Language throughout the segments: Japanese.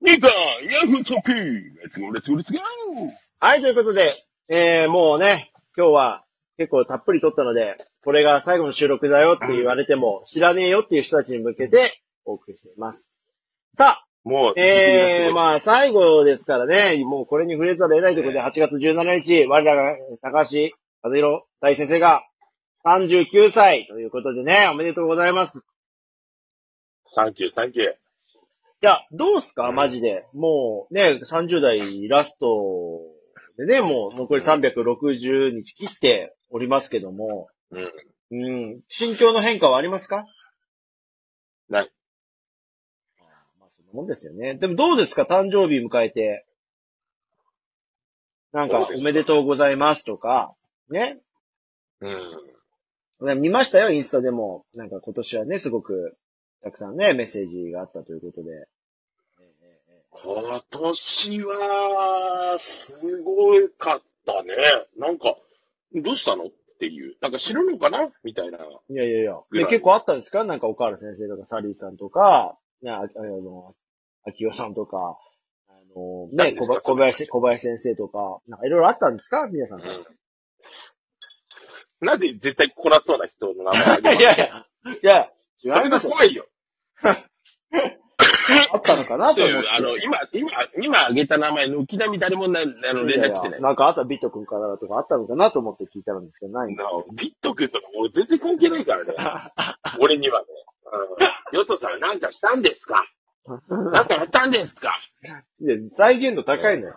ニカヤフートピーレッツゴーレッツゴーレッツゴーはい、ということで、えー、もうね、今日は結構たっぷり撮ったので、これが最後の収録だよって言われても、知らねえよっていう人たちに向けてお送りしています。さあ、もう、えー、あ、まあ、最後ですからね、もうこれに触れざるを得ないということで、8月17日、我らが高橋和弘大先生が39歳ということでね、おめでとうございます。サンキュー、サンキュー。いや、どうすか？うんマジで。もうね、30代ラストでね、もう残り360日切っておりますけども、うん。うん、心境の変化はありますか？ない。まあ、そんなもんですよね。でもどうですか？誕生日迎えて。なんかどう、ですか？おめでとうございますとか、ね。うん。ね見ましたよ、インスタでも。なんか今年はね、すごく、たくさんね、メッセージがあったということで。今年は、すごかったね。なんか、どうしたのっていう。なんか知るのかな？みたいな。いやいやいや。で結構あったんですか？なんか、岡原先生とか、サリーさんとか、ね、ああの、秋代さんとか、あの、ね、小ば小林、小林先生とか、なんかいろいろあったんですか？皆さん。うん。なんで絶対来なそうな人の名前 いやいや、いや、違それ。が怖いよ。あったのかなと思って。あの、今、今、今挙げた名前、軒並み誰もな、あの、連絡来てない。なんか朝ビット君からとかあったのかなと思って聞いたんですけど、ないんビット君とか俺全然関係ないからね。俺にはね。うん。ヨトさんなんかしたんですか？なんかやったんですか？いや、再現度高いのよ。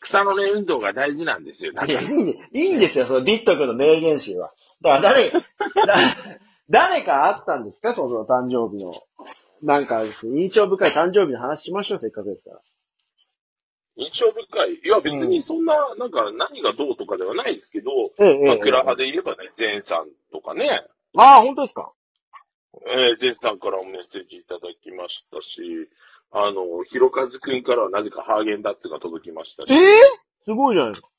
草の根運動が大事なんですよ。いや、いいね、いいんですよ、そのビット君の名言集は。だから誰、だ誰かあったんですか？その誕生日の。なんか、印象深い誕生日の話しましょう、せっかくですから。印象深い？いや、別にそんな、なんか何がどうとかではないですけど、ええ、まあ、クラハで言えばね、ゼンさんとかね、ああ、本当ですか？えー、ゼンさんからもメッセージいただきましたし、あの、ひろかずくんからはなぜかハーゲンダッツが届きましたし、ええすごいじゃないですか。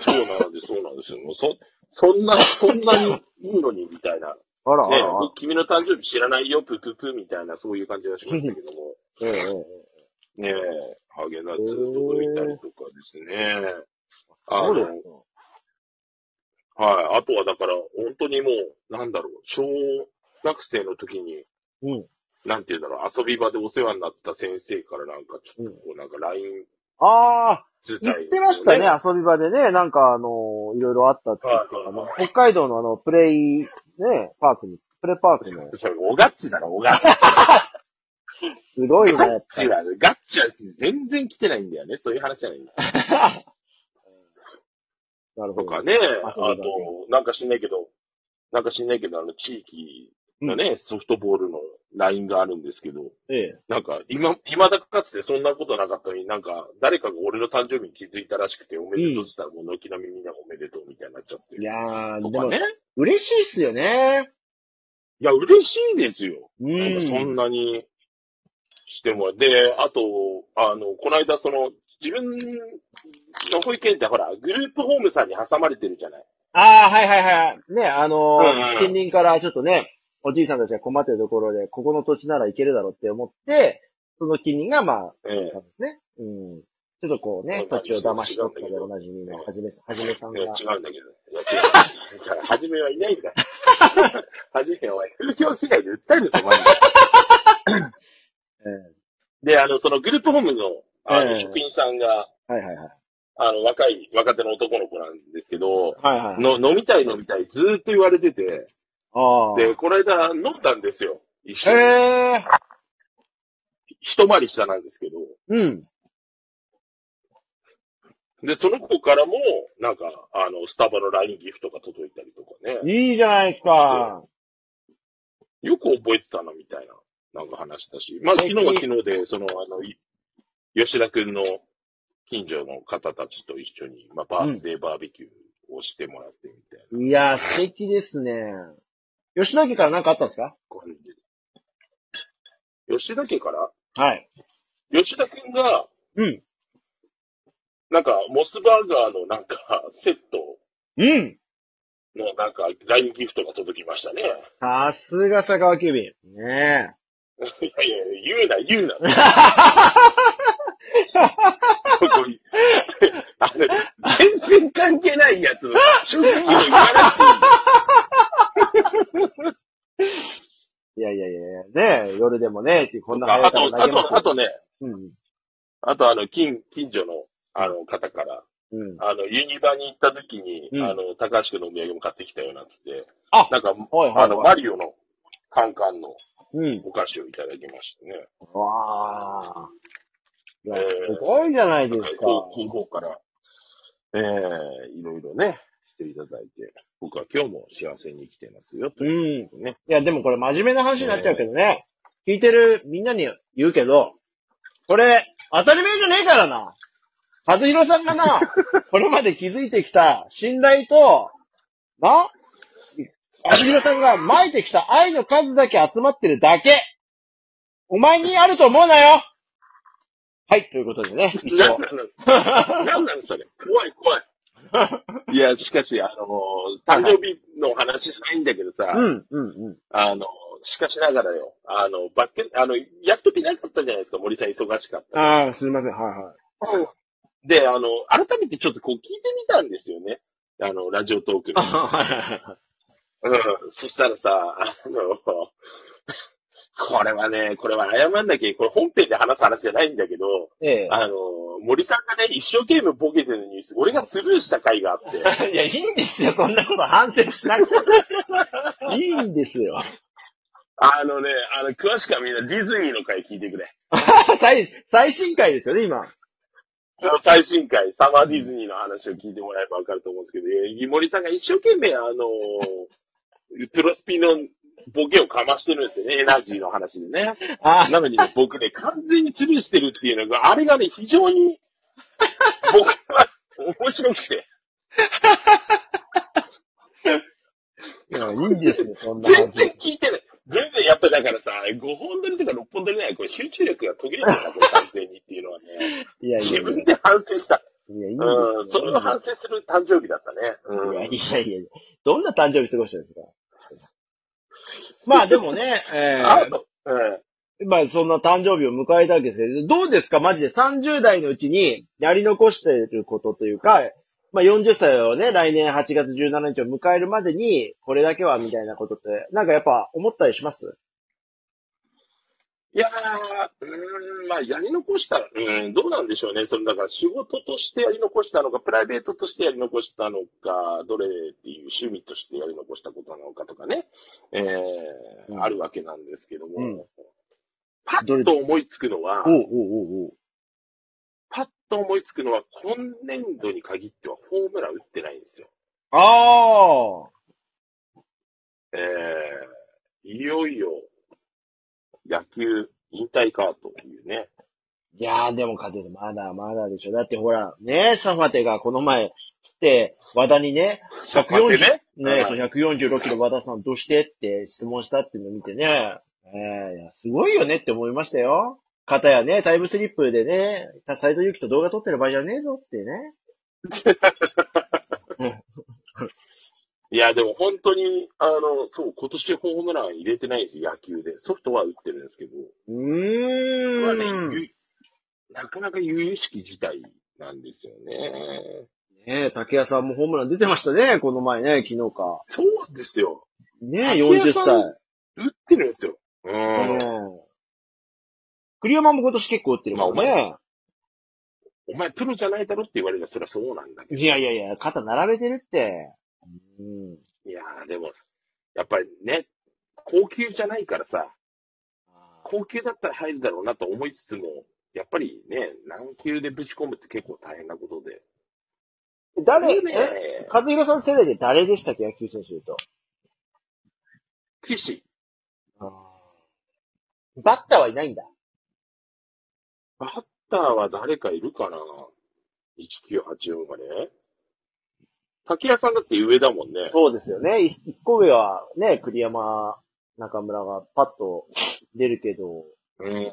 そうなんです、そうなんですよ。もうそ、そんな、そんなにいいのに、みたいな。あら、あねら、あら。君の誕生日知らないよ、プププみたいな、そういう感じがしましたけども。ええ、ええ。ねえ、ハーゲンダッツ届いたりとかですね。あの。はい。あとはだから、本当にもう、なんだろう、小学生の時に、うん。なんて言うんだろう、遊び場でお世話になった先生からなんか、ちょっとこう、なんか LINE ああ、言ってましたね、遊び場でね。なんかあの、いろいろあったって言ってたはいはい北海道のあの、プレイ、ね、パークに、プレイパークの、それ、おがっちだろ、おがっち。すごいね。ガッチは、ガッチは全然来てないんだよね。そういう話じゃないんだ。なるほど。とかね、あと、なんか知んないけど、なんか知んないけど、あの、地域のね、ソフトボールの LINE があるんですけど、ええ。なんか、今、未だかつてそんなことなかったのに、なんか、誰かが俺の誕生日に気づいたらしくて、おめでとうって言ったら、もう軒並みみんながおめでとうみたいになっちゃって。いやー、でもね。、嬉しいっすよね。いや、嬉しいですよ。うなんかそんん。なにしても。で、あと、あの、この間、その、自分の保育園ってほら、グループホームさんに挟まれてるじゃない。ああ、はいはいはい。ね、あのうんうんー、近隣からちょっとね、おじいさんたちが困ってるところで、ここの土地なら行けるだろうって思って、その近隣がまあ、ええそうですね。うん。ちょっとこうね、うん土地を騙し取ったでおなじみのはじめ、はじめさんいや、が。違うんだけど。いや、違う。はじめはいないんだ。はじめは、風評被害で訴えるぞ、お前。えで、あの、そのグループホームの、あの、ええ職員さんが、えはいはいはい。あの、若い、若手の男の子なんですけど、はいはい。の、飲みたい飲みたい、ずーっと言われてて、ああ。で、この間飲んだんですよ。一緒に。へえ。一回り下なんですけど。うん。で、その子からも、なんか、あの、スタバの LINE ギフトが届いたりとかね。いいじゃないですか。よく覚えてたな、みたいな、なんか話したし。まあ、昨日は昨日で、その、あの、い吉田くんの近所の方たちと一緒に、まあ、バースデーバーベキューをしてもらってみたいないや、素敵ですね。吉田家から何かあったんですか？感じで。吉田家から？はい。吉田くんが、うん。なんか、モスバーガーのなんか、セットをうん。のなんか、LINE ギフトが届きましたね。さすが佐川急便。ねいやいや、言うな、言うな。そこに。あの、全然関係ないやつ、職業言わなくていい。え。いやいやいやねえ、夜でもね、こんな早あと、あから投げますと、あとね、うん。あとあの、近、近所の、あの方から、うん。あの、ユニバに行った時に、うんあの、高橋君のお土産も買ってきたよ、なんつって。あなんか、はいはいあの、マリオのカンカンのうん。お菓子をいただきましたね。わあ。いや、えーすごいじゃないですか。空港から、ええいろいろね、していただいて、僕は今日も幸せに生きてますよ、とう。いうんことね。いや、でもこれ真面目な話になっちゃうけどね。聞いてるみんなに言うけど、これ、当たり前じゃねえからな。和弘さんがな、これまで築いてきた信頼と、な、和弘さんが撒いてきた愛の数だけ集まってるだけ。お前にあると思うなよはい、ということでね、一応。何なの 何なのそれ。怖い怖い。いや、しかし、あの、誕生日の話じゃないんだけどさ、うん、うん、うん。あの、しかしながらよ、あの、バッケ、あの、やっとピなかったじゃないですか、森さん忙しかった。ああ、すいません、はいはい。で、あの、改めてちょっとこう聞いてみたんですよね。あの、ラジオトークあに。はいはいはい。うん。そしたらさ、あの、これはね、これは謝んなきゃ、これ本編で話す話じゃないんだけど、ええ。あの、森さんがね、一生懸命ボケてるニュース、俺がスルーした回があって、いや、いいんですよ。そんなこと反省しなくて。いいんですよ。あのね、あの、詳しくはみんなディズニーの回聞いてくれ。最、最新回ですよね、今。その最新回、サマーディズニーの話を聞いてもらえばわかると思うんですけど、えー森さんが一生懸命あのープロスピのボケをかましてるんですよね、エナジーの話でね。あなのにね、僕ね、完全にスルーしてるっていうのが、あれがね、非常に、僕は面白くて、いや、いいんですよ、そんな全話。然聞いてない。全然、やっぱだからさ、5本撮りとか6本撮りない、これ集中力が途切れてた、これ完全にっていうのはね、いやいや自分で反省した。いや、いいんですよ。うん、それを反省する誕生日だったね。うん。いやいやいやどんな誕生日過ごしたんですか？まあでもね、えあと、うん。ー、まあそんな誕生日を迎えたわけですけど、どうですか？マジで30代のうちにやり残していることというか、まあ40歳をね、来年8月17日を迎えるまでに、これだけはみたいなことって、なんかやっぱ思ったりします？いやー、うーん、まあ、やり残した、うん、どうなんでしょうね。その、だから仕事としてやり残したのか、プライベートとしてやり残したのか、どれっていう趣味としてやり残したことなのかとかね、えーうん。あるわけなんですけども、うん。パッと思いつくのは、おうおうおうおう。パッと思いつくのは、今年度に限ってはホームラン打ってないんですよ。ああえー、いよいよ、野球引退かというね。いやー、でも、和也さん、まだまだでしょ。だってほら、ね、サファテがこの前来て、和田にね、140、ね？ね、うんそう146キロ和田さんどうしてって質問したっていうのを見てね、えーすごいよねって思いましたよ。方やね、タイムスリップでね、斎藤由貴と動画撮ってる場合じゃねえぞってね。いや、でも本当に、あの、そう、今年ホームラン入れてないんですよ、野球で。ソフトは打ってるんですけど。うーん。ねゆなかなか由々しき事態なんですよね。え、竹谷さんもホームラン出てましたね、この前ね、昨日か。そうですよ。ねえ、竹谷40さん歳。打ってるんですよ。うねん。え。栗山も今年結構打ってるもんまあね。お前プロじゃないだろって言われたらそりゃそうなんだけど。いやいやいや、肩並べてるって。うん。いやーでも、やっぱりね、高級じゃないからさ、高級だったら入るだろうなと思いつつも、やっぱりね、何級でぶち込むって結構大変なことで。誰、ねえ、和弘さん世代で誰でしたっけ、野球選手で言うと。岸、バッターはいないんだ。バッターは誰かいるかな ?1984 生まれ竹谷さんだって上だもんね。そうですよね。い一個上はね、栗山、中村がパッと出るけど、うん。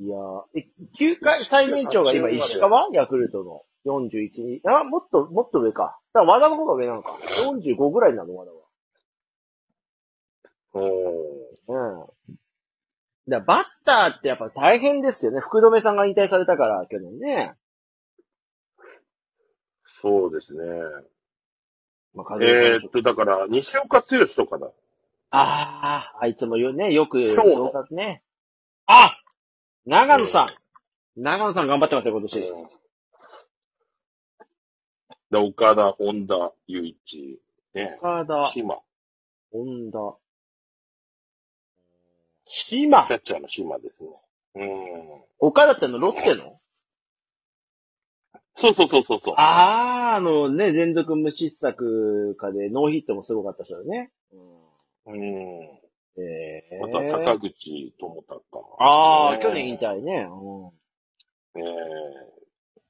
いやーえ、9回最年長が今石川？ヤクルトの。41、あ、もっと、もっと上か。だから和田の方が上なのか。45ぐらいなの、和田は。おーうん。だからバッターってやっぱ大変ですよね。福留さんが引退されたから、去年ね。そうですね。まあ、風えーっと、だから、西岡剛とかだ。ああ、あいつも言うね、よく、そうね。あ長野さん。長野さん頑張ってますよ、今年。で岡田、本田、雄一、ね、岡田、島、本田、島キャッチャーの島ですね。うん。岡田ってのロッテの？そうそうそうそうそう。ああ、あのね、連続無失策かでノーヒットもすごかったですよね。うん。ええまた坂口智隆。ああ、ね去年引退ね。うんえ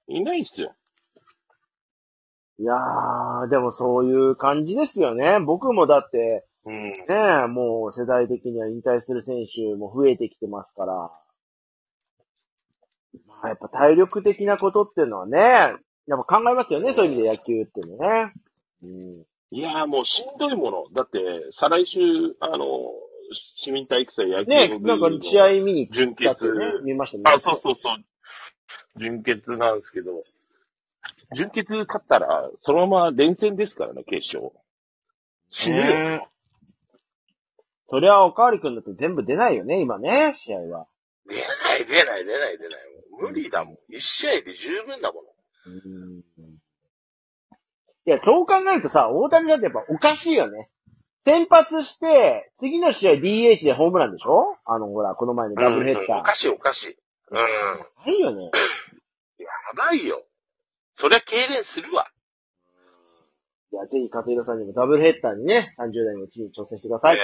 えいないっすよ。いやー、でもそういう感じですよね。僕もだって、うん。ねえ、もう世代的には引退する選手も増えてきてますから。まあやっぱ体力的なことっていうのはね、やっぱ考えますよね、そういう意味で野球っていうのね。うん。いやーもうしんどいもの。だって、再来週、あの、市民体育祭野球ねなんか試合見に行ったってね、見ましたね。あ、そうそうそう。準決なんですけど、準決勝ったら、そのまま連戦ですからね、決勝。死ぬよ。ねそりゃおかわりくんだって全部出ないよね、今ね、試合は。出ない、出ない、出ない、出ない。無理だもん。一試合で十分だもの。うんいや、そう考えるとさ、大谷だってやっぱおかしいよね。先発して、次の試合 DH でホームランでしょ？あの、ほら、この前のダブルヘッダー。うんおかしい、おかしい。うん。ないよね。やばいよ。そりゃ痙攣するわ。いや、ぜひ、片平さんにもダブルヘッダーにね、30代のうちに挑戦してください。ね。